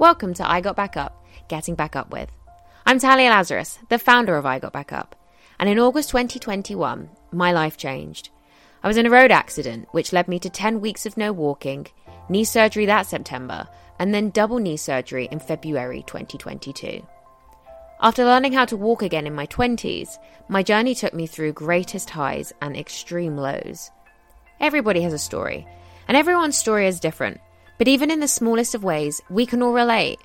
Welcome to I Got Back Up, Getting Back Up With. I'm Talia Lazarus, the founder of I Got Back Up, and in August 2021, my life changed. I was in a road accident, which led me to 10 weeks of no walking, knee surgery that September, and then double knee surgery in February 2022. After learning how to walk again in my 20s, my journey took me through greatest highs and extreme lows. Everybody has a story, and everyone's story is different. But even in the smallest of ways, we can all relate.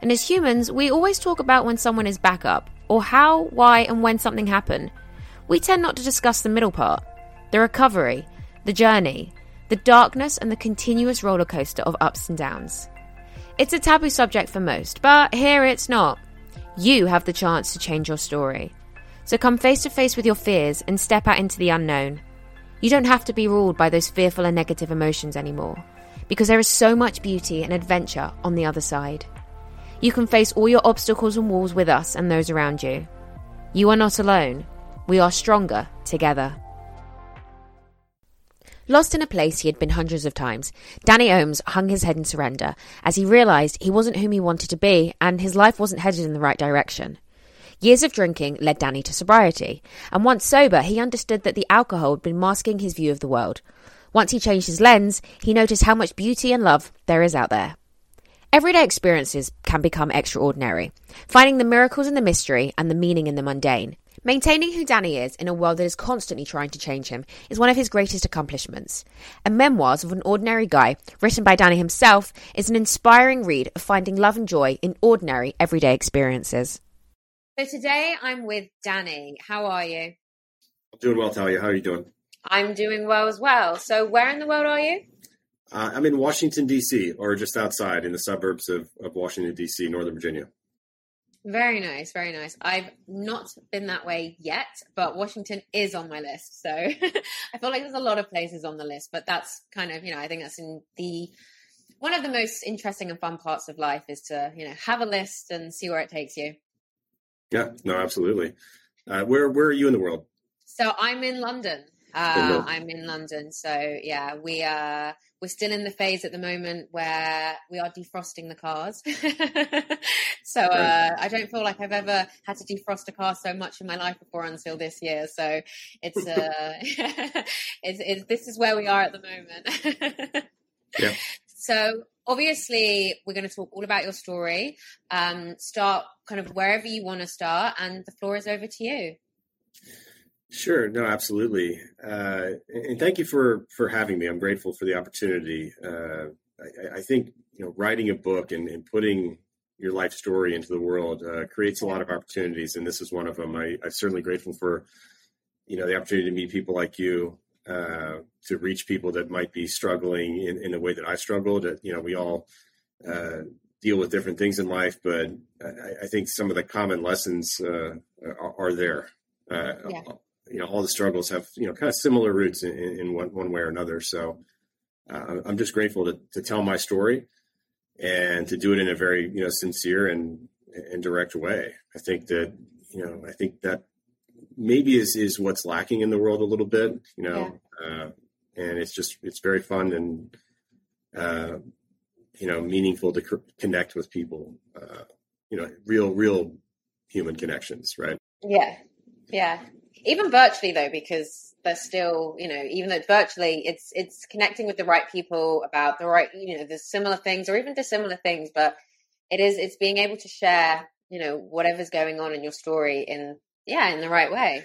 And as humans, we always talk about when someone is back up, or how, why, and when something happened. We tend not to discuss the middle part the recovery, the journey, the darkness, and the continuous roller coaster of ups and downs. It's a taboo subject for most, but here it's not. You have the chance to change your story. So come face to face with your fears and step out into the unknown. You don't have to be ruled by those fearful and negative emotions anymore because there is so much beauty and adventure on the other side. You can face all your obstacles and walls with us and those around you. You are not alone. We are stronger together. Lost in a place he had been hundreds of times, Danny Olmes hung his head in surrender as he realised he wasn't whom he wanted to be and his life wasn't headed in the right direction. Years of drinking led Danny to sobriety, and once sober, he understood that the alcohol had been masking his view of the world. Once he changed his lens, he noticed how much beauty and love there is out there. Everyday experiences can become extraordinary, finding the miracles in the mystery and the meaning in the mundane. Maintaining who Danny is in a world that is constantly trying to change him is one of his greatest accomplishments. A Memoirs of an Ordinary Guy, written by Danny himself, is an inspiring read of finding love and joy in ordinary, everyday experiences. So today I'm with Danny. How are you? I'm doing well, Talia. How are you doing? I'm doing well as well. So, where in the world are you? Uh, I'm in Washington, D.C., or just outside in the suburbs of, of Washington, D.C., Northern Virginia. Very nice, very nice. I've not been that way yet, but Washington is on my list. So I feel like there's a lot of places on the list, but that's kind of, you know, I think that's in the one of the most interesting and fun parts of life is to, you know, have a list and see where it takes you. Yeah, no, absolutely. Uh, where where are you in the world? So I'm in London. Uh, I'm in London, so yeah, we are. Uh, we're still in the phase at the moment where we are defrosting the cars. so uh, I don't feel like I've ever had to defrost a car so much in my life before until this year. So it's, uh, it's, it's this is where we are at the moment. yeah. So obviously we're going to talk all about your story. Um, start kind of wherever you want to start, and the floor is over to you. Sure. No, absolutely. Uh, and thank you for for having me. I'm grateful for the opportunity. Uh, I, I, think you know writing a book and, and, putting your life story into the world uh, creates a lot of opportunities, and this is one of them. I, am certainly grateful for you know the opportunity to meet people like you, uh, to reach people that might be struggling in, in the way that I struggled. You know, we all uh, deal with different things in life, but I, I think some of the common lessons uh, are, are, there. Yeah you know all the struggles have you know kind of similar roots in, in one, one way or another. So uh, i'm just grateful to, to tell my story and to do it in a very you know sincere and and direct way. I think that you know i think that maybe is is what's lacking in the world a little bit you know yeah. uh, and it's just it's very fun and uh, you know meaningful to co- connect with people uh, you know real real human connections right? Yeah. Yeah even virtually though, because they're still, you know, even though virtually, it's it's connecting with the right people about the right, you know, the similar things or even dissimilar things, but it is it's being able to share, you know, whatever's going on in your story in yeah, in the right way.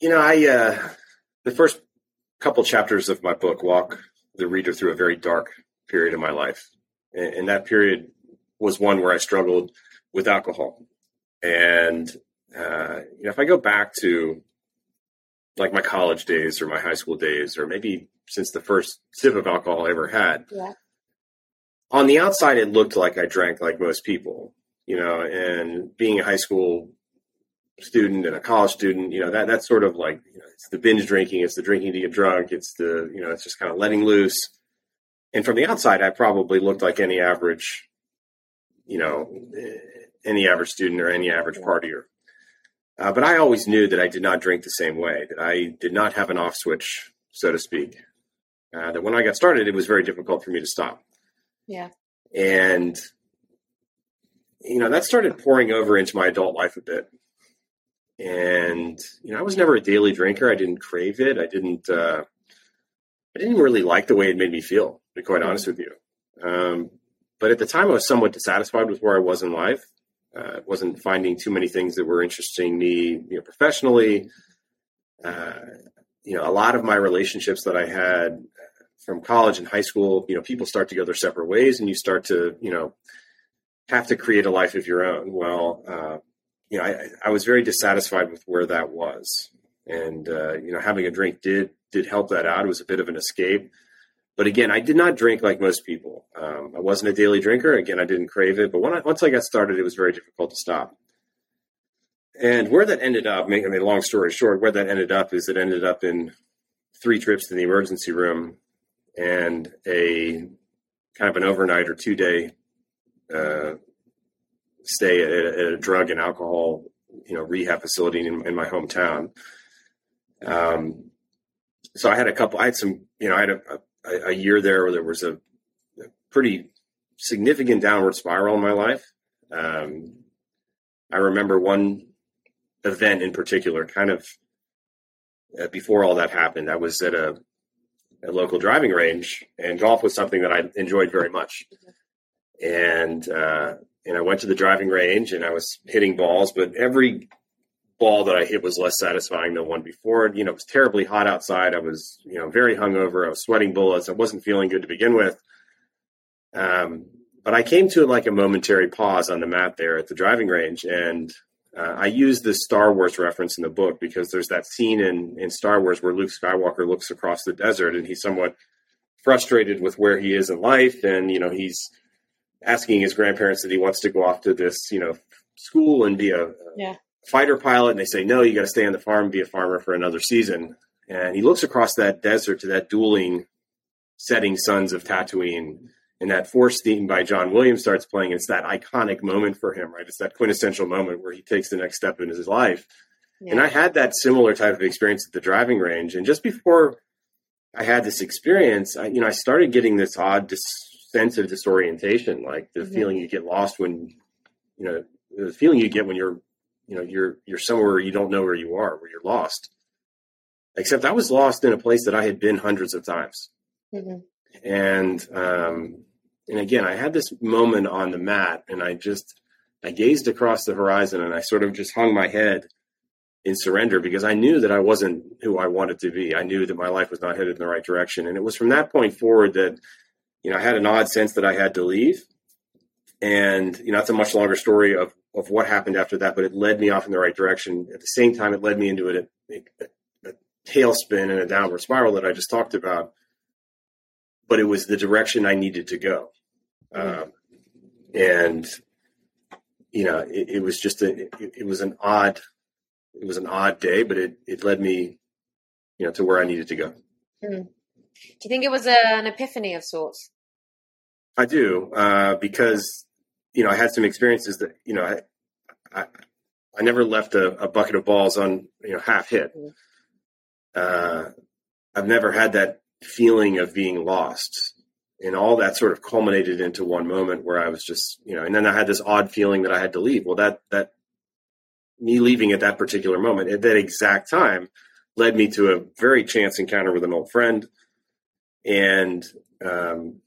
You know, I uh the first couple chapters of my book walk the reader through a very dark period of my life. And, and that period was one where I struggled with alcohol. And uh, you know, if I go back to like my college days or my high school days, or maybe since the first sip of alcohol I ever had, yeah. on the outside, it looked like I drank like most people, you know, and being a high school student and a college student, you know, that that's sort of like, you know, it's the binge drinking, it's the drinking to get drunk, it's the, you know, it's just kind of letting loose. And from the outside, I probably looked like any average, you know, any average student or any average partier. Uh, but I always knew that I did not drink the same way, that I did not have an off switch, so to speak. Uh, that when I got started, it was very difficult for me to stop. Yeah. And you know, that started pouring over into my adult life a bit. And, you know, I was never a daily drinker. I didn't crave it. I didn't, uh, I didn't really like the way it made me feel, to be quite honest with you. Um, but at the time, I was somewhat dissatisfied with where I was in life. Uh, wasn't finding too many things that were interesting me, you know, professionally. Uh, you know, a lot of my relationships that I had from college and high school, you know, people start to go their separate ways, and you start to, you know, have to create a life of your own. Well, uh, you know, I, I, was very dissatisfied with where that was, and uh, you know, having a drink did did help that out. It was a bit of an escape. But again, I did not drink like most people. Um, I wasn't a daily drinker. Again, I didn't crave it. But I, once I got started, it was very difficult to stop. And where that ended up, I mean, long story short, where that ended up is it ended up in three trips to the emergency room and a kind of an overnight or two day uh, stay at, at, a drug and alcohol, you know, rehab facility in, in my hometown. Um, so I had a couple. I had some, you know, I had a, a, a year there where there was a, a, pretty significant downward spiral in my life. Um, I remember one event in particular, kind of uh, before all that happened. I was at a, a, local driving range, and golf was something that I enjoyed very much. And uh, and I went to the driving range, and I was hitting balls, but every ball that I hit was less satisfying than one before. You know, it was terribly hot outside. I was, you know, very hungover. I was sweating bullets. I wasn't feeling good to begin with. Um, but I came to like a momentary pause on the mat there at the driving range, and uh, I used this Star Wars reference in the book because there's that scene in in Star Wars where Luke Skywalker looks across the desert and he's somewhat frustrated with where he is in life, and you know he's asking his grandparents that he wants to go off to this you know school and be a, yeah fighter pilot and they say, no, you got to stay on the farm, be a farmer for another season. And he looks across that desert to that dueling setting suns of Tatooine. And that Force theme by John Williams starts playing. It's that iconic moment for him, right? It's that quintessential moment where he takes the next step in his life. Yeah. And I had that similar type of experience at the driving range. And just before I had this experience, I, you know, I started getting this odd dis- sense of disorientation, like the mm-hmm. feeling you get lost when, you know, the feeling you get when you're you know you're you're somewhere you don't know where you are where you're lost. Except i was lost in a place that i had been hundreds of times. Mm-hmm. and um and again i had this moment on the mat and i just i gazed across the horizon and i sort of just hung my head in surrender because i knew that i wasn't who i wanted to be. I knew that my life was not headed in the right direction. And it was from that point forward that you know i had an odd sense that i had to leave. And you know that's a much longer story of of what happened after that, but it led me off in the right direction. At the same time, it led me into a, a, a tailspin and a downward spiral that I just talked about. But it was the direction I needed to go, um, and you know, it, it was just a, it, it, was an odd, it was an odd day, but it it led me, you know, to where I needed to go. Mm. Do you think it was a, an epiphany of sorts? I do, uh, because you know, I had some experiences that, you know, I, I, I never left a, a, bucket of balls on, you know, half hit. Mm-hmm. Uh, I've never had that feeling of being lost. And all that sort of culminated into one moment where I was just, you know, and then I had this odd feeling that I had to leave. Well, that, that, me leaving at that particular moment at that exact time led me to a very chance encounter with an old friend. And, um,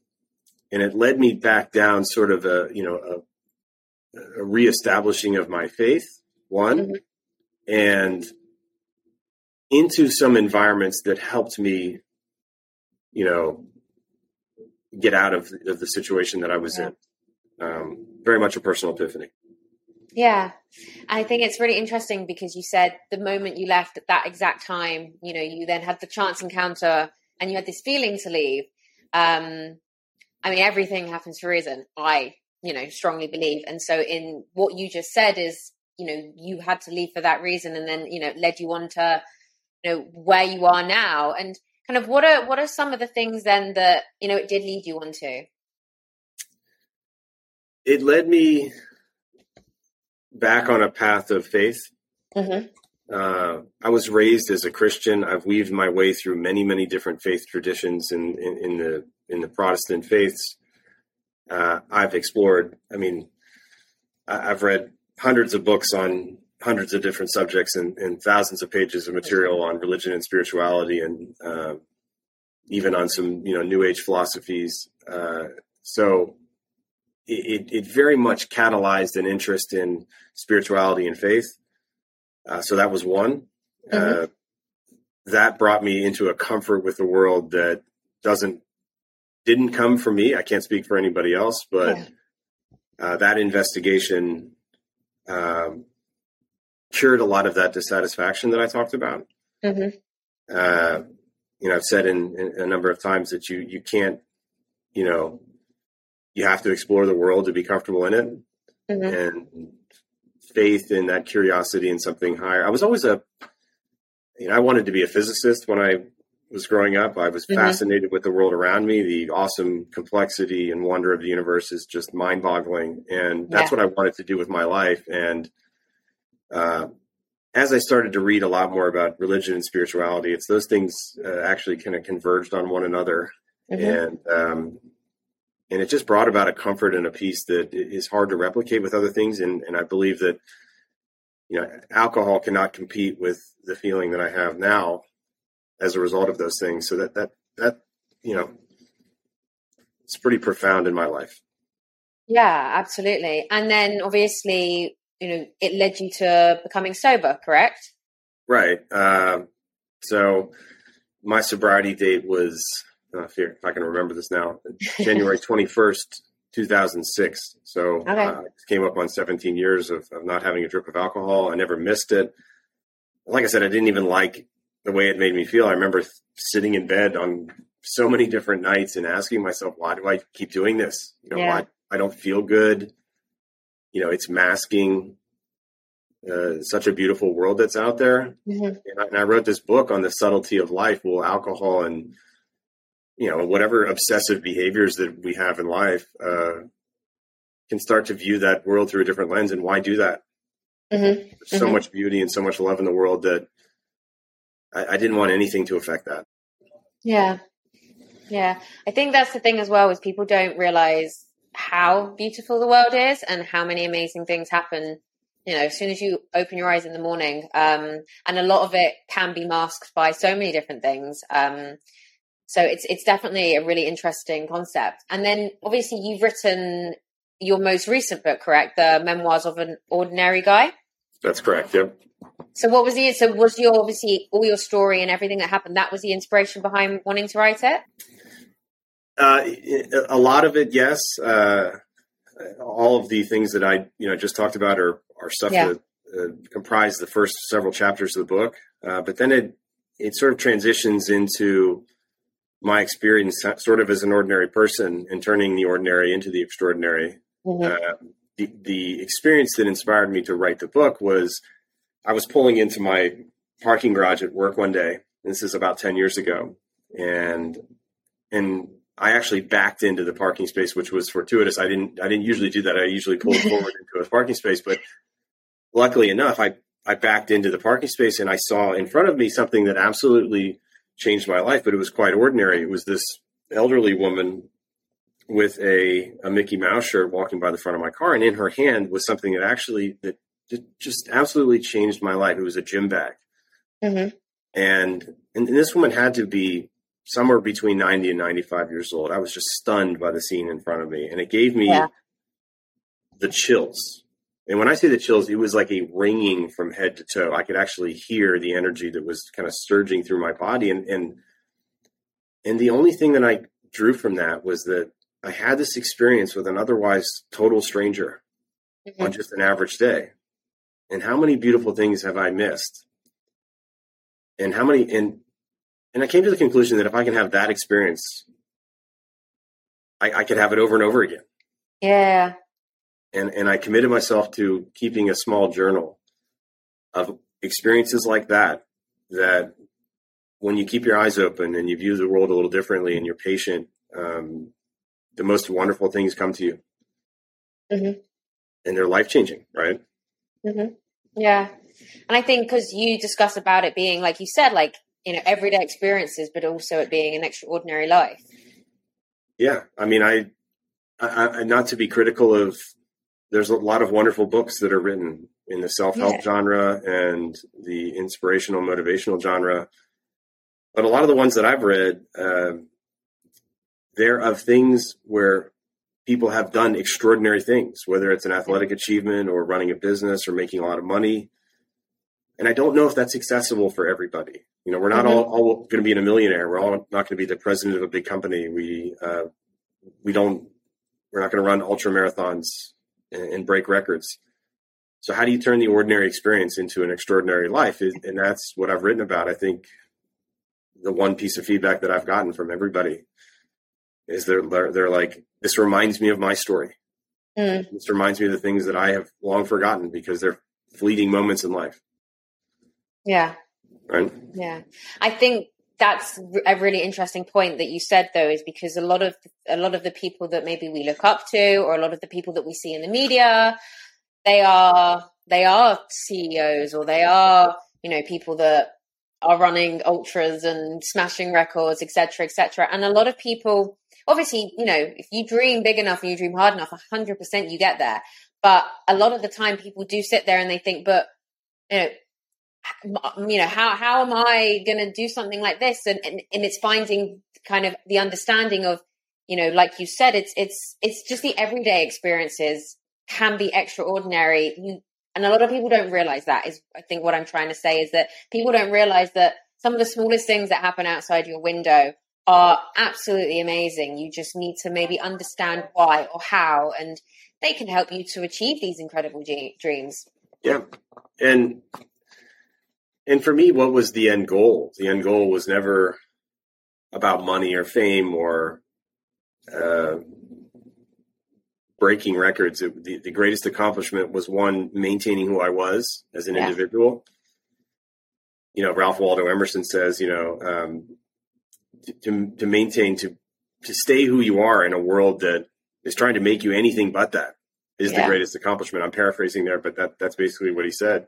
and it led me back down sort of a you know a, a reestablishing of my faith one mm-hmm. and into some environments that helped me you know get out of, of the situation that i was yeah. in um, very much a personal epiphany yeah i think it's really interesting because you said the moment you left at that exact time you know you then had the chance encounter and you had this feeling to leave um, I mean, everything happens for a reason. I, you know, strongly believe. And so, in what you just said, is you know, you had to leave for that reason, and then you know, led you on to, you know, where you are now. And kind of, what are what are some of the things then that you know it did lead you on to? It led me back on a path of faith. Mm-hmm. Uh, I was raised as a Christian. I've weaved my way through many, many different faith traditions in, in, in the in the Protestant faiths, uh, I've explored. I mean, I've read hundreds of books on hundreds of different subjects and, and thousands of pages of material on religion and spirituality and uh, even on some you know new age philosophies uh, so it, it very much catalyzed an interest in spirituality and faith uh, so that was one mm-hmm. Uh, that brought me into a comfort with the world that doesn't didn't come from me i can't speak for anybody else but yeah. Uh, that investigation um, cured a lot of that dissatisfaction that I talked about. Mm-hmm. Uh, you know, I've said in, in, a number of times that you you can't, you know, you have to explore the world to be comfortable in it, mm-hmm. and faith in that curiosity and something higher. I was always a, you know, I wanted to be a physicist when I was growing up. I was mm-hmm. fascinated with the world around me. The awesome complexity and wonder of the universe is just mind boggling. And that's yeah. what I wanted to do with my life. And uh, as I started to read a lot more about religion and spirituality, it's those things uh, actually kind of converged on one another. Mm-hmm. And, um, and it just brought about a comfort and a peace that is hard to replicate with other things. And, and I believe that, you know, alcohol cannot compete with the feeling that I have now as a result of those things. So that that that you know, it's pretty profound in my life. Yeah, absolutely. And then obviously, you know, it led you to becoming sober, correct? Right. Uh, so my sobriety date was, uh, if I can remember this now, January 21st, 2006. So okay. uh, came up on 17 years of, of not having a drip of alcohol. I never missed it. Like I said, I didn't even like the way it made me feel. I remember th- sitting in bed on so many different nights and asking myself, why do I keep doing this? You know, yeah. why I don't feel good. You know, it's masking uh, such a beautiful world that's out there. Mm-hmm. And, I, and, I, wrote this book on the subtlety of life. Well, alcohol and you know whatever obsessive behaviors that we have in life uh, can start to view that world through a different lens. And why do that? Mm-hmm. So mm-hmm. much beauty and so much love in the world that I, I didn't want anything to affect that. Yeah. Yeah. I think that's the thing as well is people don't realize how beautiful the world is and how many amazing things happen you know as soon as you open your eyes in the morning um, and a lot of it can be masked by so many different things um, so it's it's definitely a really interesting concept and then obviously you've written your most recent book correct the memoirs of an ordinary guy that's correct yep so what was the so was your obviously all your story and everything that happened that was the inspiration behind wanting to write it? Uh, a lot of it, yes. Uh, all of the things that I you know just talked about are are stuff yeah. that uh, comprise the first several chapters of the book. Uh, but then it it sort of transitions into my experience, sort of as an ordinary person, and turning the ordinary into the extraordinary. Mm-hmm. Uh, the the experience that inspired me to write the book was I was pulling into my parking garage at work one day. This is about 10 years ago. And, and I actually backed into the parking space, which was fortuitous. I didn't, I didn't usually do that. I usually pulled forward into a parking space, but luckily enough, I, I backed into the parking space and I saw in front of me something that absolutely changed my life, but it was quite ordinary. It was this elderly woman with a, a Mickey Mouse shirt walking by the front of my car. And in her hand was something that actually, that just absolutely changed my life. It was a gym bag. Mm-hmm. And, and this woman had to be somewhere between 90 and 95 years old. I was just stunned by the scene in front of me. And it gave me yeah. the chills. And when I say the chills, it was like a ringing from head to toe. I could actually hear the energy that was kind of surging through my body. And, and, and the only thing that I drew from that was that I had this experience with an otherwise total stranger mm-hmm. on just an average day and how many beautiful things have I missed? And how many and and I came to the conclusion that if I can have that experience, I, I could have it over and over again. Yeah. And and I committed myself to keeping a small journal of experiences like that. That when you keep your eyes open and you view the world a little differently and you're patient, um, the most wonderful things come to you. Mm-hmm. And they're life changing, right? Mm-hmm. Yeah. And I think because you discuss about it being, like you said, like, you know, everyday experiences, but also it being an extraordinary life. Yeah. I mean, I, I, I not to be critical of there's a lot of wonderful books that are written in the self-help yeah. genre and the inspirational motivational genre but a lot of the ones that i've read uh, they're of things where people have done extraordinary things whether it's an athletic achievement or running a business or making a lot of money and i don't know if that's accessible for everybody you know we're not mm-hmm. all, all going to be in a millionaire we're all not going to be the president of a big company we uh, we don't we're not going to run ultra marathons and, and break records so how do you turn the ordinary experience into an extraordinary life? And that's what I've written about. I think the one piece of feedback that I've gotten from everybody is they're they're like, this reminds me of my story. Mm. This reminds me of the things that I have long forgotten because they're fleeting moments in life. Yeah. Right. Yeah. I think that's a really interesting point that you said though is because a lot of a lot of the people that maybe we look up to or a lot of the people that we see in the media they are they are CEOs or they are you know people that are running ultras and smashing records, etc., etc. And a lot of people, obviously, you know, if you dream big enough and you dream hard enough, hundred percent you get there. But a lot of the time, people do sit there and they think, but you know. You know how how am I going to do something like this? And, and and it's finding kind of the understanding of you know, like you said, it's it's it's just the everyday experiences can be extraordinary. You, and a lot of people don't realize that is, I think what I'm trying to say is that people don't realize that some of the smallest things that happen outside your window are absolutely amazing. You just need to maybe understand why or how, and they can help you to achieve these incredible dreams. Yeah. And, and for me, what was the end goal? The end goal was never about money or fame or, uh, breaking records. It, the, the, greatest accomplishment was one maintaining who I was as an yeah. individual. You know, Ralph Waldo Emerson says, you know, um, to, to maintain, to, to stay who you are in a world that is trying to make you anything but that is yeah. the greatest accomplishment. I'm paraphrasing there, but that, that's basically what he said.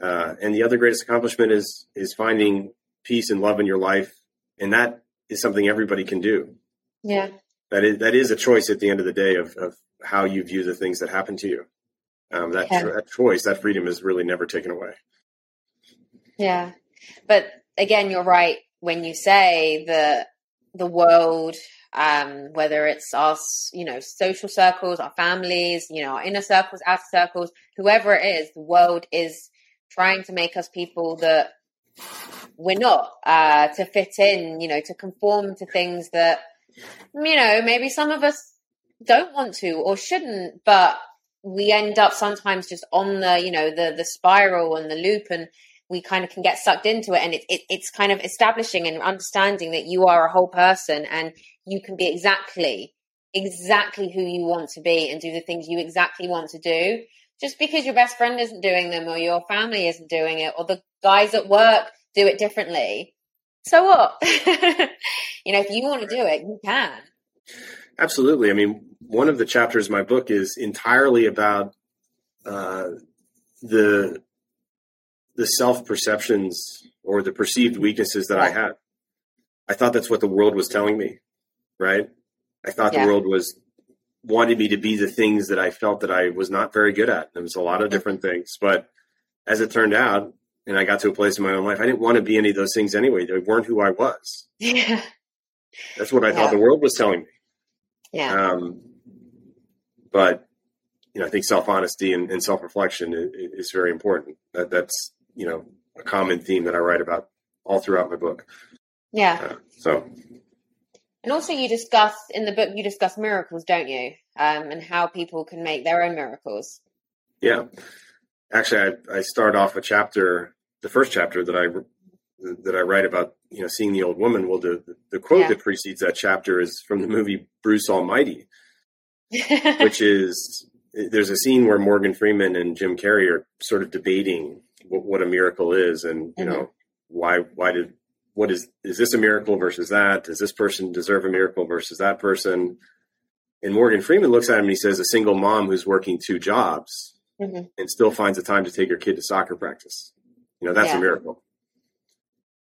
Uh, and the other greatest accomplishment is, is finding peace and love in your life. And that is something everybody can do. Yeah that is that is a choice at the end of the day of, of how you view the things that happen to you. Um, that, yeah. that choice, that freedom, is really never taken away. Yeah, but again, you're right when you say the the world, um, whether it's us, you know, social circles, our families, you know, our inner circles, outer circles, whoever it is, the world is trying to make us people that we're not, uh, to fit in, you know, to conform to things that you know, maybe some of us don't want to or shouldn't, but we end up sometimes just on the, you know, the the spiral and the loop and we kind of can get sucked into it and it, it, it's kind of establishing and understanding that you are a whole person and you can be exactly exactly who you want to be and do the things you exactly want to do just because your best friend isn't doing them or your family isn't doing it or the guys at work do it differently so what? you know, if you want to do it, you can. Absolutely. I mean, one of the chapters in my book is entirely about uh, the the self perceptions or the perceived weaknesses that I had. I thought that's what the world was telling me, right? I thought yeah. the world was wanted me to be the things that I felt that I was not very good at. There was a lot of different things, but as it turned out, and I got to a place in my own life. I didn't want to be any of those things anyway. They weren't who I was. Yeah. That's what I yeah. thought the world was telling me. Yeah. Um, but you know, I think self honesty and, and self reflection is, is, very important. That that's you know a common theme that I write about all throughout my book. Yeah. Uh, so. And also, you discuss in the book you discuss miracles, don't you? Um, and how people can make their own miracles. Yeah actually, I, I start off a chapter, the first chapter that I that I write about, you know, seeing the old woman. Well, the the quote yeah. that precedes that chapter is from the movie Bruce Almighty, which is there's a scene where Morgan Freeman and Jim Carrey are sort of debating what, what a miracle is, and you mm-hmm. know why why did what is is this a miracle versus that? Does this person deserve a miracle versus that person? And Morgan Freeman looks at him and he says, "A single mom who's working two jobs mm-hmm. and still finds the time to take her kid to soccer practice. You know, that's yeah. a miracle.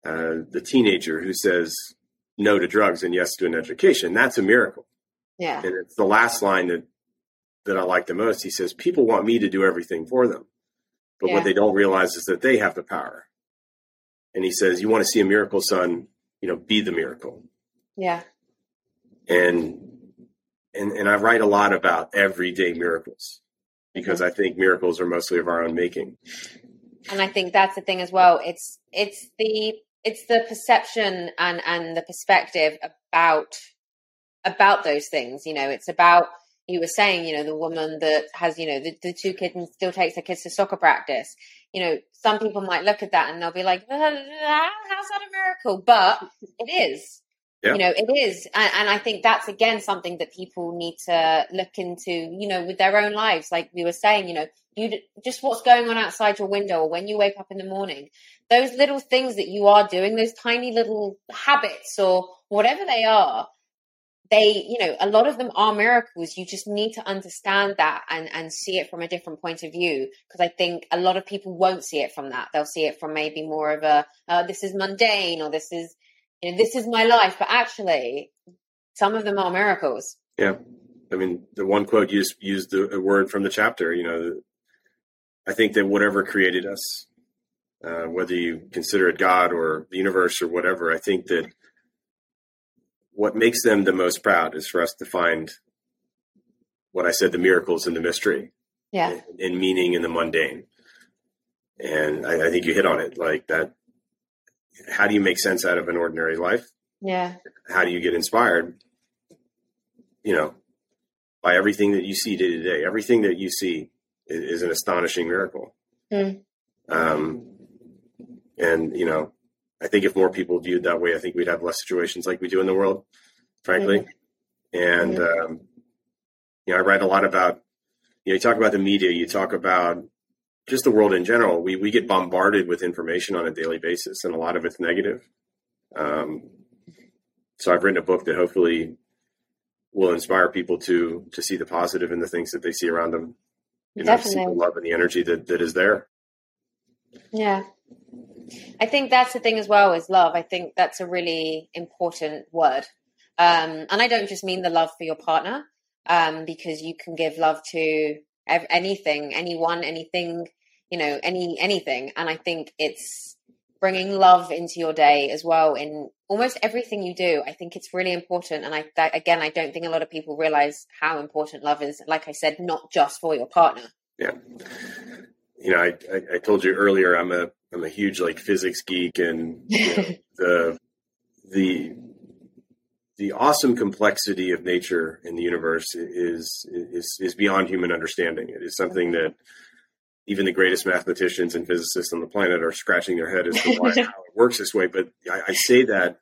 Uh, the teenager who says no to drugs and yes to an education, that's a miracle. Yeah. And it's the last line that that I like the most. He says, People want me to do everything for them. But Yeah. what they don't realize is that they have the power. And he says, You want to see a miracle, son, you know, be the miracle. Yeah. And and and I write a lot about everyday miracles because mm-hmm. I think miracles are mostly of our own making. and i think that's the thing as well it's it's the it's the perception and and the perspective about about those things you know it's about you were saying you know the woman that has you know the, the two kids and still takes her kids to soccer practice. You know some people might look at that and they'll be like "Uh, how's that a miracle? But it is. Yeah. you know it is. And, and i think that's again something that people need to look into you know with their own lives. Like we were saying you know you just what's going on outside your window or when you wake up in the morning. Those little things that you are doing those tiny little habits or whatever they are they you know a lot of them are miracles you just need to understand that and and see it from a different point of view because i think a lot of people won't see it from that they'll see it from maybe more of a uh, this is mundane or this is you know this is my life but actually some of them are miracles Yeah. I mean, the one quote used used the, word from the chapter. You know, I think that whatever created us, uh, whether you consider it God or the universe or whatever, I think that what makes them the most proud is for us to find what I said: the miracles and the mystery, yeah and, and meaning in the mundane. And I, I think you hit on it, like that. How do you make sense out of an ordinary life? yeah how do you get inspired you know by everything that you see day to day everything that you see is, is an astonishing miracle Mm. um, and you know i think if more people viewed that way i think we'd have less situations like we do in the world frankly and um, you know i write a lot about you know you talk about the media you talk about just the world in general we, we get bombarded with information on a daily basis and a lot of it's negative um, so I've written a book that hopefully will inspire people to to see the positive in the things that they see around them. You know, to see the Definitely. love and the energy that, that is there. Yeah. I think that's the thing as well is love. I think that's a really important word. Um, and I don't just mean the love for your partner, um, because you can give love to ev- anything, anyone, anything, you know, any, anything. And I think it's bringing love into your day as well in almost everything you do. I think it's really important. And I, that, again, I don't think a lot of people realize how important love is. Like I said, not just for your partner. Yeah. You know, I, I, I told you earlier I'm a I'm a huge like physics geek and you know, the the the awesome complexity of nature in the universe is is is beyond human understanding. It is something mm-hmm. that even the greatest mathematicians and physicists on the planet are scratching their head as to why how it works this way. But I, I say that,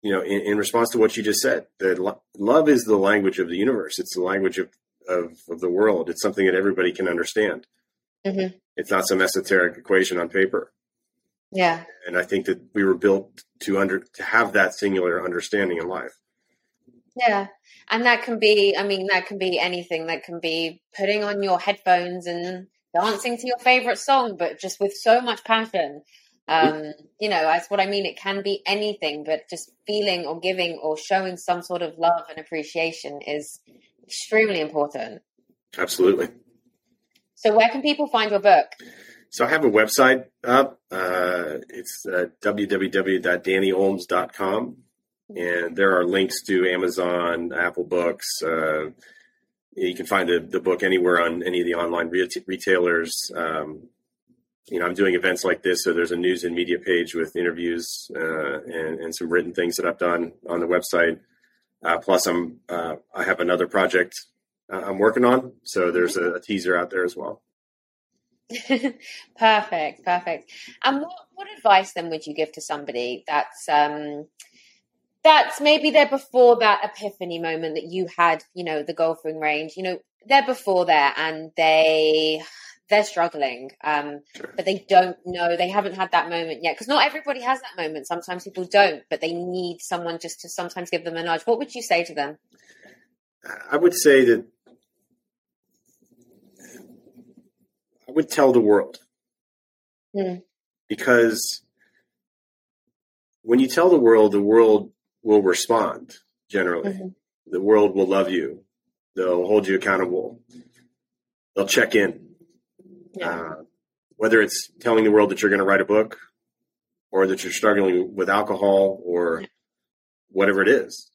you know, in, in response to what you just said, that lo- love is the language of the universe. It's the language of, of, of the world. It's something that everybody can understand. Mhm. It's not some esoteric equation on paper. Yeah. And I think that we were built to under to have that singular understanding in life. Yeah. And that can be, I mean, that can be anything. That can be putting on your headphones and dancing to your favorite song, but just with so much passion. Um, you know, that's what I mean. It can be anything, but just feeling or giving or showing some sort of love and appreciation is extremely important. Absolutely. So, where can people find your book? So I have a website up. Uh, it's uh. And there are links to Amazon, Apple Books. Uh, you can find the, the book anywhere on any of the online ret- retailers. Um, you know, I'm doing events like this, so there's a news and media page with interviews uh, and, and some written things that I've done on the website. Uh, plus, I'm uh, I have another project uh, I'm working on, so there's a, a teaser out there as well. perfect, perfect. And what, what advice then would you give to somebody that's um that's maybe they're before that epiphany moment that you had, you know, the golfing range, you know, they're before there and they they're struggling, um, Sure. but they don't know, they haven't had that moment yet. Because not everybody has that moment. Sometimes people don't, but they need someone just to sometimes give them a nudge. What would you say to them? I would say that I would tell the world Hmm. because when you tell the world, the world will respond generally. Mhm. The world will love you. They'll hold you accountable. They'll check in. Yeah. Uh, whether it's telling the world that you're going to write a book or that you're struggling with alcohol or whatever it is,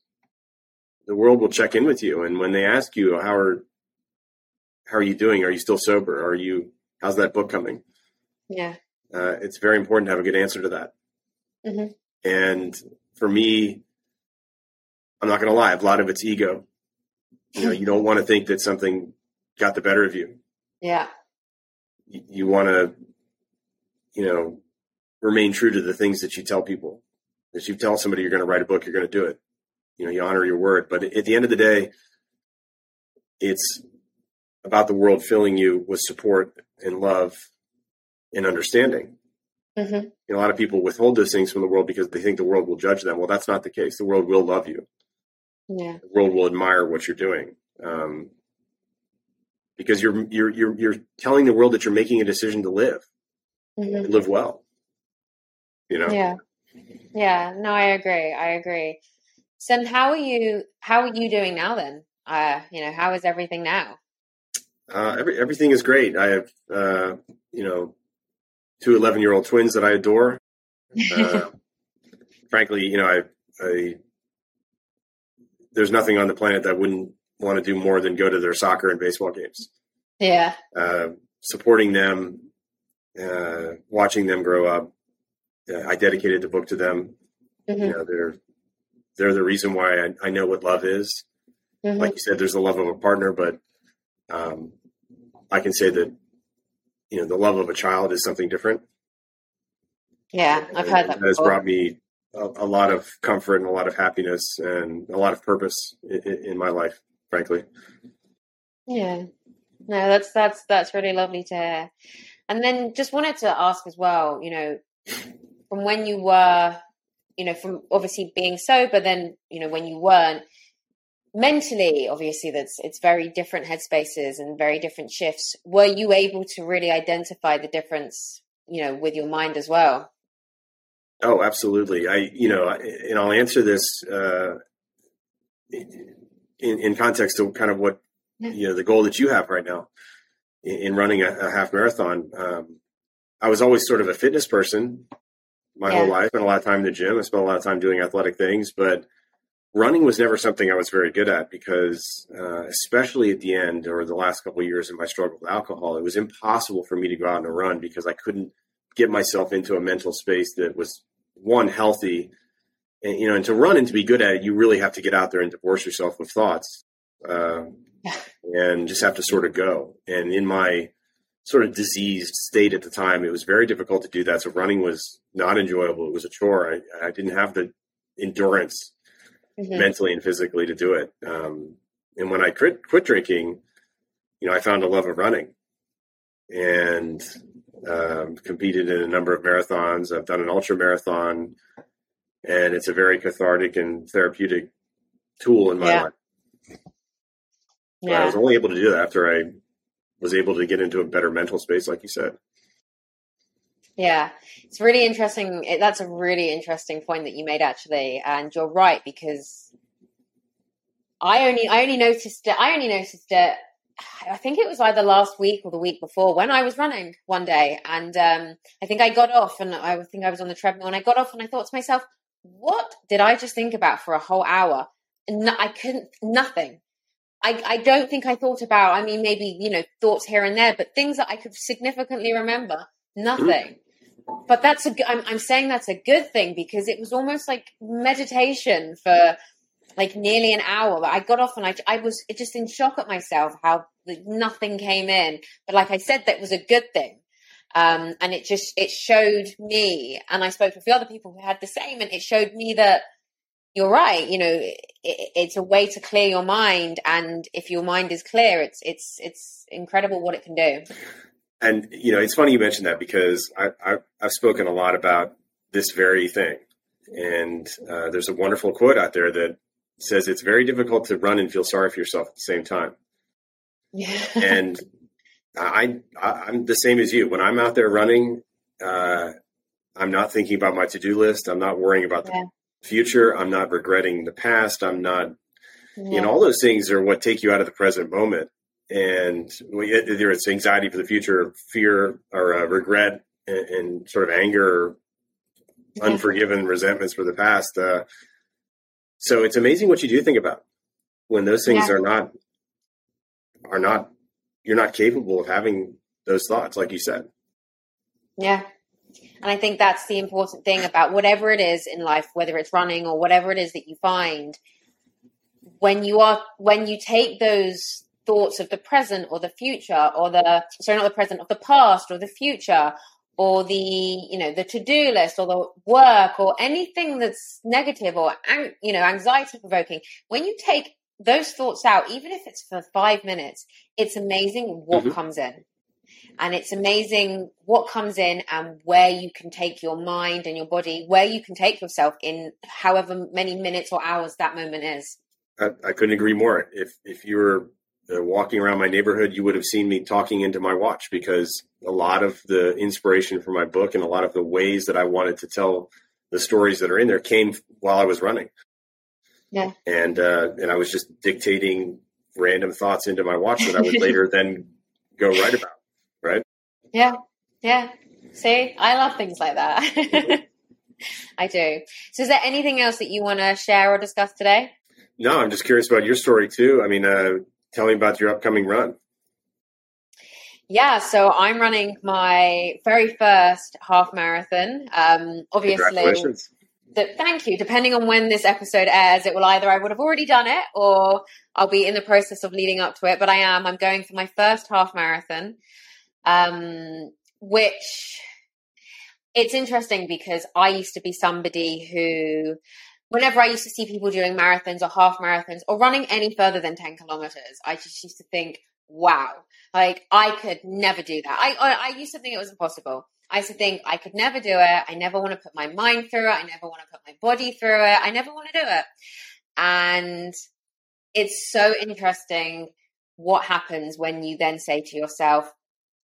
the world will check in with you. And when they ask you, how are, how are you doing? Are you still sober? Are you, how's that book coming? Yeah. Uh, it's very important to have a good answer to that. Mm-hmm. And for me, I'm not going to lie, a lot of it's ego. You know, you don't want to think that something got the better of you. Yeah. You, you want to, you know, remain true to the things that you tell people. If you tell somebody you're going to write a book, you're going to do it. You know, you honor your word. But at the end of the day, it's about the world filling you with support and love and understanding. Mm-hmm. You know, a lot of people withhold those things from the world because they think the world will judge them. Well, that's not the case. The world will love you. Yeah. The world will admire what you're doing. Um, because you're you're you're you're telling the world that you're making a decision to live, mm-hmm. live well. You know. Yeah. Yeah. No, I agree. I agree. So, how are you? How are you doing now? Then, uh, you know, how is everything now? Uh, every, everything is great. I have, uh, you know, two 11 year old twins that I adore. Uh, frankly, you know, I, I, there's nothing on the planet that I wouldn't want to do more than go to their soccer and baseball games. Yeah. Uh, supporting them, uh, watching them grow up. Uh, I dedicated the book to them. Mm-hmm. You know, they're, they're the reason why I, I know what love is. Mm-hmm. Like you said, there's the love of a partner, but um, I can say that you know the love of a child is something different. Yeah, I've had that. That has brought me a, a, lot of comfort and a lot of happiness and a lot of purpose in, in my life, frankly. Yeah, no, that's that's that's really lovely to hear. And then just wanted to ask as well, you know, from when you were, you know, from obviously being sober, then you know when you weren't, mentally obviously that's it's very different headspaces and very different shifts. Were you able to really identify the difference you know with your mind as well? Oh absolutely. I you know and i'll answer this uh in, in context to kind of what you know the goal that you have right now in, in running a, a, half marathon. Um i was always sort of a fitness person my yeah. whole life and a lot of time in the gym i spent a lot of time doing athletic things but running was never something I was very good at because, uh, especially at the end or the last couple of years of my struggle with alcohol, it was impossible for me to go out and run because I couldn't get myself into a mental space that was one healthy. And, you know, and to run and to be good at it, you really have to get out there and divorce yourself with thoughts, uh, and just have to sort of go. And in my sort of diseased state at the time, it was very difficult to do that. So running was not enjoyable. It was a chore. I, I didn't have the endurance mm-hmm. mentally and physically to do it. Um, and when I quit, quit drinking, you know, I found a love of running and um, competed in a number of marathons. I've done an ultra marathon, and it's a very cathartic and therapeutic tool in my yeah. life. Yeah. I was only able to do that after I was able to get into a better mental space, like you said. Yeah, it's really interesting. That's a really interesting point that you made, actually, and you're right because I only I only noticed it. I only noticed it. I think it was either last week or the week before when I was running one day, and um, I think I got off, and I think I was on the treadmill, and I got off, and I thought to myself, "What did I just think about for a whole hour?" And I couldn't nothing. I, I don't think I thought about. I mean, maybe you know thoughts here and there, but things that I could significantly remember, nothing but that's a I'm, I'm saying that's a good thing because it was almost like meditation for like nearly an hour. I got off and i, I was just in shock at myself how nothing came in. But like i said that was a good thing. Um, and it just it showed me and i spoke to a few other people who had the same and it showed me that you're right you know it, it's a way to clear your mind and if your mind is clear it's it's it's incredible what it can do and you know, it's funny you mentioned that because I, I, have spoken a lot about this very thing, and uh, there's a wonderful quote out there that says it's very difficult to run and feel sorry for yourself at the same time. Yeah. and I, I am the same as you. When I'm out there running, uh, I'm not thinking about my to do list. I'm not worrying about yeah. the future. I'm not regretting the past. I'm not yeah. know, all those things are what take you out of the present moment. And either it's anxiety for the future, fear, or uh, regret, and, and, sort of anger, unforgiven resentments for the past. Uh, so it's amazing what you do think about when those things yeah. are not are not you're not capable of having those thoughts, like you said. Yeah. And I think that's the important thing about whatever it is in life, whether it's running or whatever it is that you find, when you are when you take those thoughts of the present or the future or the sorry not the present of the past or the future or the you know the to-do list or the work or anything that's negative or you know anxiety provoking when you take those thoughts out even if it's for 5 minutes it's amazing what mm-hmm. comes in and it's amazing what comes in and where you can take your mind and your body, where you can take yourself in however many minutes or hours that moment is. I, I couldn't agree more. If if you were uh, walking around my neighborhood, you would have seen me talking into my watch because a lot of the inspiration for my book and a lot of the ways that I wanted to tell the stories that are in there came while I was running. Yeah. And uh, and I was just dictating random thoughts into my watch that I would later then go write about right? Yeah, yeah. See, I love things like that. Mm-hmm. I do. So, is there anything else that you want to share or discuss today? No, I'm just curious about your story too. I mean, uh, tell me about your upcoming run. Yeah, so I'm running my very first half marathon. Um, obviously, the, thank you. Depending on when this episode airs, it will either I would have already done it or I'll be in the process of leading up to it. But I am. I'm going for my first half marathon um, which it's interesting because I used to be somebody who, whenever I used to see people doing marathons or half marathons or running any further than 10 kilometers, I just used to think, wow, like I could never do that. I, I, I used to think it was impossible. I used to think I could never do it. I never want to put my mind through it. I never want to put my body through it. I never want to do it. And it's so interesting what happens when you then say to yourself,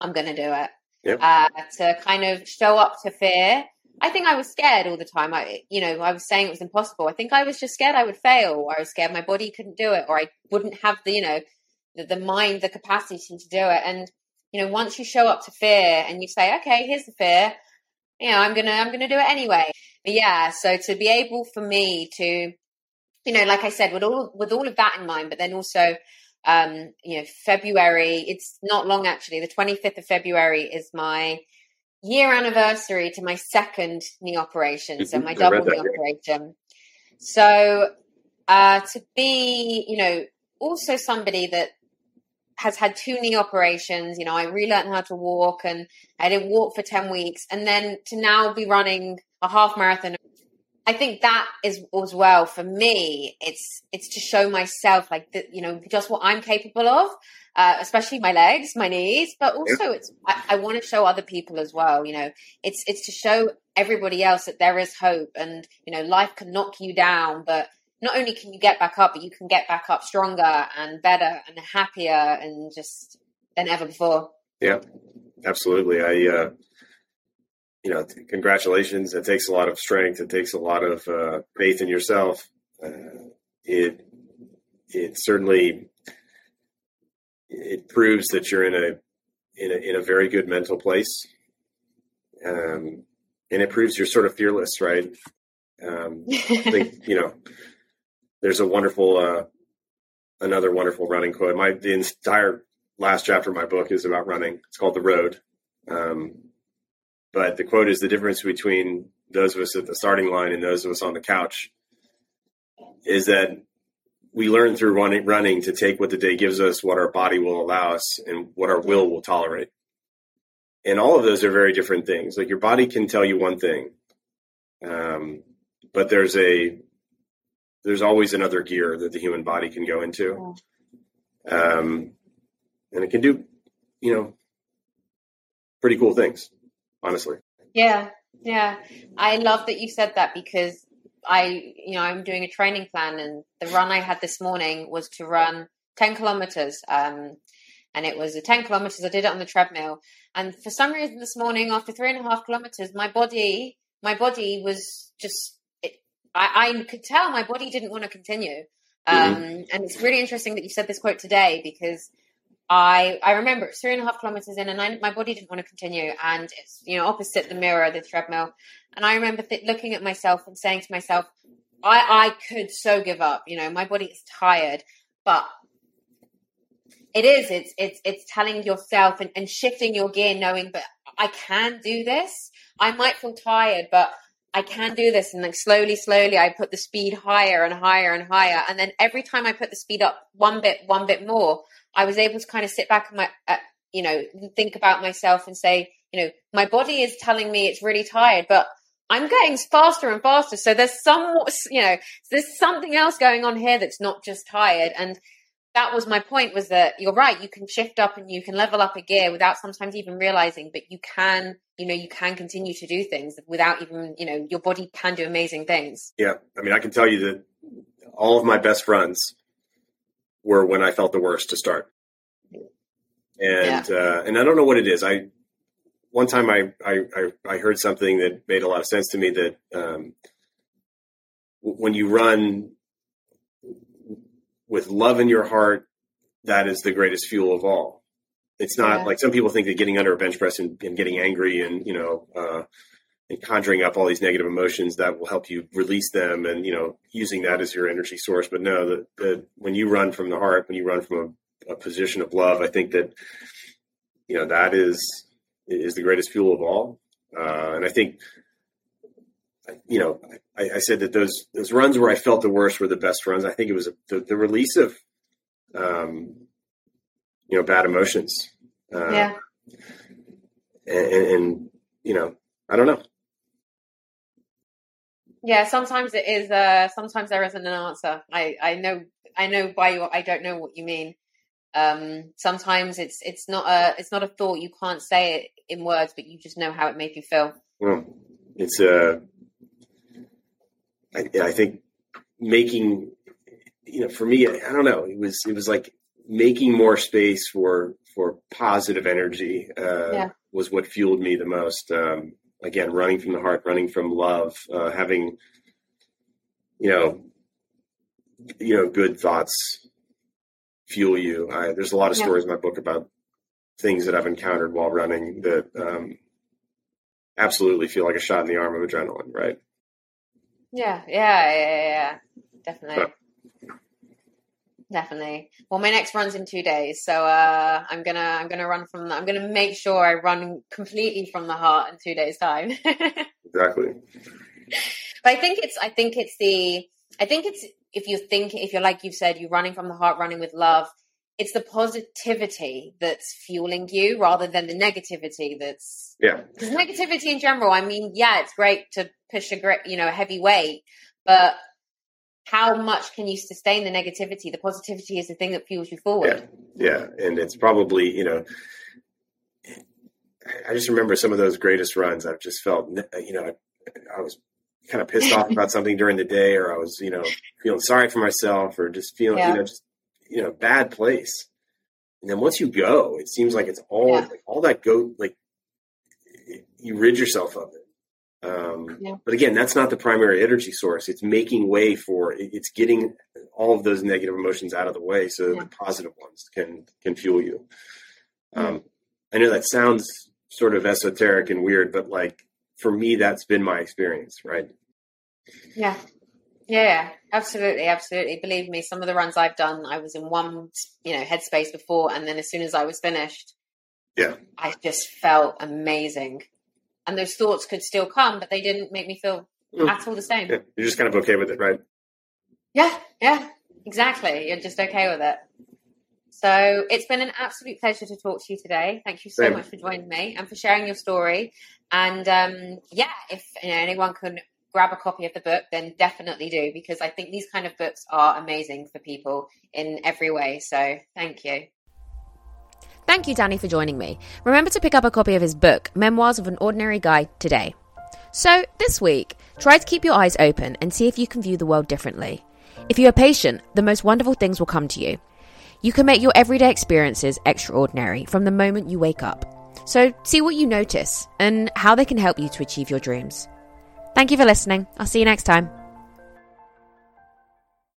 I'm going to do it. Yep. Uh, to kind of show up to fear. I think I was scared all the time. I, you know, I was saying it was impossible. I think I was just scared I would fail, or I was scared my body couldn't do it, or I wouldn't have the, you know, the, the mind, the capacity to do it. And you know, once you show up to fear and you say, okay, here's the fear, you know, I'm gonna, I'm gonna do it anyway. But yeah, so to be able for me to, you know, like I said, with all with all of that in mind, but then also um, you know, February, it's not long actually. The 25th of February is my year anniversary to my second knee operation. So mm-hmm. my double knee operation. So, uh, to be, you know, also somebody that has had two knee operations, you know, I relearned how to walk and I didn't walk for 10 weeks. And then to now be running a half marathon I think that is as well for me. It's it's to show myself like that, you know, just what I'm capable of, uh, especially my legs, my knees, but also it's I, I want to show other people as well. You know, it's it's to show everybody else that there is hope, and you know, life can knock you down, but not only can you get back up, but you can get back up stronger and better and happier and just than ever before. Yeah, absolutely. I uh, you know, congratulations. It takes a lot of strength. It takes a lot of uh, faith in yourself. Uh, it it certainly it proves that you're in a in a in a very good mental place, um, and it proves you're sort of fearless, right? Um, I think you know. There's a wonderful, uh, another wonderful running quote. My the entire last chapter of my book is about running. It's called The Road. Um, but the quote is the difference between those of us at the starting line and those of us on the couch is that we learn through running, running to take what the day gives us, what our body will allow us, and what our will will tolerate. And all of those are very different things. Like your body can tell you one thing, um, but there's a there's always another gear that the human body can go into, um, and it can do, you know, pretty cool things honestly. Yeah, yeah. I love that you said that because I, you know, I'm doing a training plan, and the run I had this morning was to run 10 kilometers. Um, and it was a 10 kilometers. I did it on the treadmill. And for some reason this morning, after three and a half kilometers, my body, my body was just, it, I, I could tell my body didn't want to continue. Um, mm-hmm. And it's really interesting that you said this quote today because I I remember three and a half kilometers in, and I, my body didn't want to continue, and it's you know opposite the mirror, the treadmill, and I remember th- looking at myself and saying to myself, I I could so give up, you know, my body is tired, but it is it's it's it's telling yourself and, and shifting your gear, knowing, but I can do this. I might feel tired, but I can do this. And then slowly, slowly, I put the speed higher and higher and higher. And then every time I put the speed up one bit, one bit more, I was able to kind of sit back and my, uh, you know, think about myself and say, you know, my body is telling me it's really tired, but I'm getting faster and faster. So there's some, you know, there's something else going on here that's not just tired. And that was my point was that you're right. You can shift up and you can level up a gear without sometimes even realizing, but you can, you know, you can continue to do things without even, you know, your body can do amazing things. Yeah. I mean, I can tell you that all of my best runs were when I felt the worst to start. And, yeah. uh, and I don't know what it is. I, one time I, I, I heard something that made a lot of sense to me that, um, when you run with love in your heart, that is the greatest fuel of all. It's not yeah. like some people think that getting under a bench press and, and getting angry and, you know, uh, and conjuring up all these negative emotions that will help you release them and, you know, using that as your energy source. But no, the, the when you run from the heart, when you run from a, a position of love, I think that, you know, that is, is the greatest fuel of all. Uh, and I think, you know, I, I, said that those those runs where I felt the worst were the best runs. I think it was the, the release of, um, you know, bad emotions. Uh, yeah. And, and, you know, I don't know. Yeah, sometimes it is. Uh, sometimes there isn't an answer. I I know I know by your I don't know what you mean. Um, sometimes it's it's not a it's not a thought. You can't say it in words, but you just know how it made you feel. Well, it's a uh, I, I think making, you know, for me, I don't know, it was, it was like making more space for, for positive energy, uh, yeah. was what fueled me the most. Um, again, running from the heart, running from love, uh, having, you know, you know, good thoughts fuel you. I, there's a lot of yeah. stories in my book about things that I've encountered while running that um, absolutely feel like a shot in the arm of adrenaline, right? Yeah, yeah, yeah, yeah, definitely. Definitely. Well, my next run's in two days, so uh, I'm gonna I'm gonna run from. I'm gonna make sure I run completely from the heart in two days' time. exactly. But I think it's I think it's the I think it's if you think if you're like you've said you're running from the heart, running with love. It's the positivity that's fueling you rather than the negativity that's yeah. Because negativity in general, I mean, yeah, it's great to push a great, you know, a heavy weight, but how much can you sustain the negativity? The positivity is the thing that fuels you forward. Yeah, yeah. and it's probably you know, I just remember some of those greatest runs. I've just felt you know, I, I was kind of pissed off about something during the day, or I was you know feeling sorry for myself, or just feeling yeah. you know just you know bad place. And then once you go, it seems like it's all yeah. like, all that go like you rid yourself of it. Um, yeah. But again, that's not the primary energy source. It's making way for it's getting all of those negative emotions out of the way so yeah. the positive ones can can fuel you. Um, I know that sounds sort of esoteric and weird, but like for me, that's been my experience, right? Yeah. Yeah, absolutely, absolutely. Believe me, some of the runs I've done, I was in one, you know, headspace before, and then as soon as I was finished, yeah, I just felt amazing and those thoughts could still come, but they didn't make me feel mm. at all the same. Yeah, you're just kind of okay with it, right? Yeah, yeah, exactly. You're just okay with it. So it's been an absolute pleasure to talk to you today. Thank you so Same. much for joining me and for sharing your story. And um, yeah, if you know, anyone can grab a copy of the book, then definitely do because I think these kind of books are amazing for people in every way. So thank you. Thank you, Danny, for joining me. Remember to pick up a copy of his book, Memoirs of an Ordinary Guy, today. So, this week, try to keep your eyes open and see if you can view the world differently. If you are patient, the most wonderful things will come to you. You can make your everyday experiences extraordinary from the moment you wake up. So, see what you notice and how they can help you to achieve your dreams. Thank you for listening. I'll see you next time.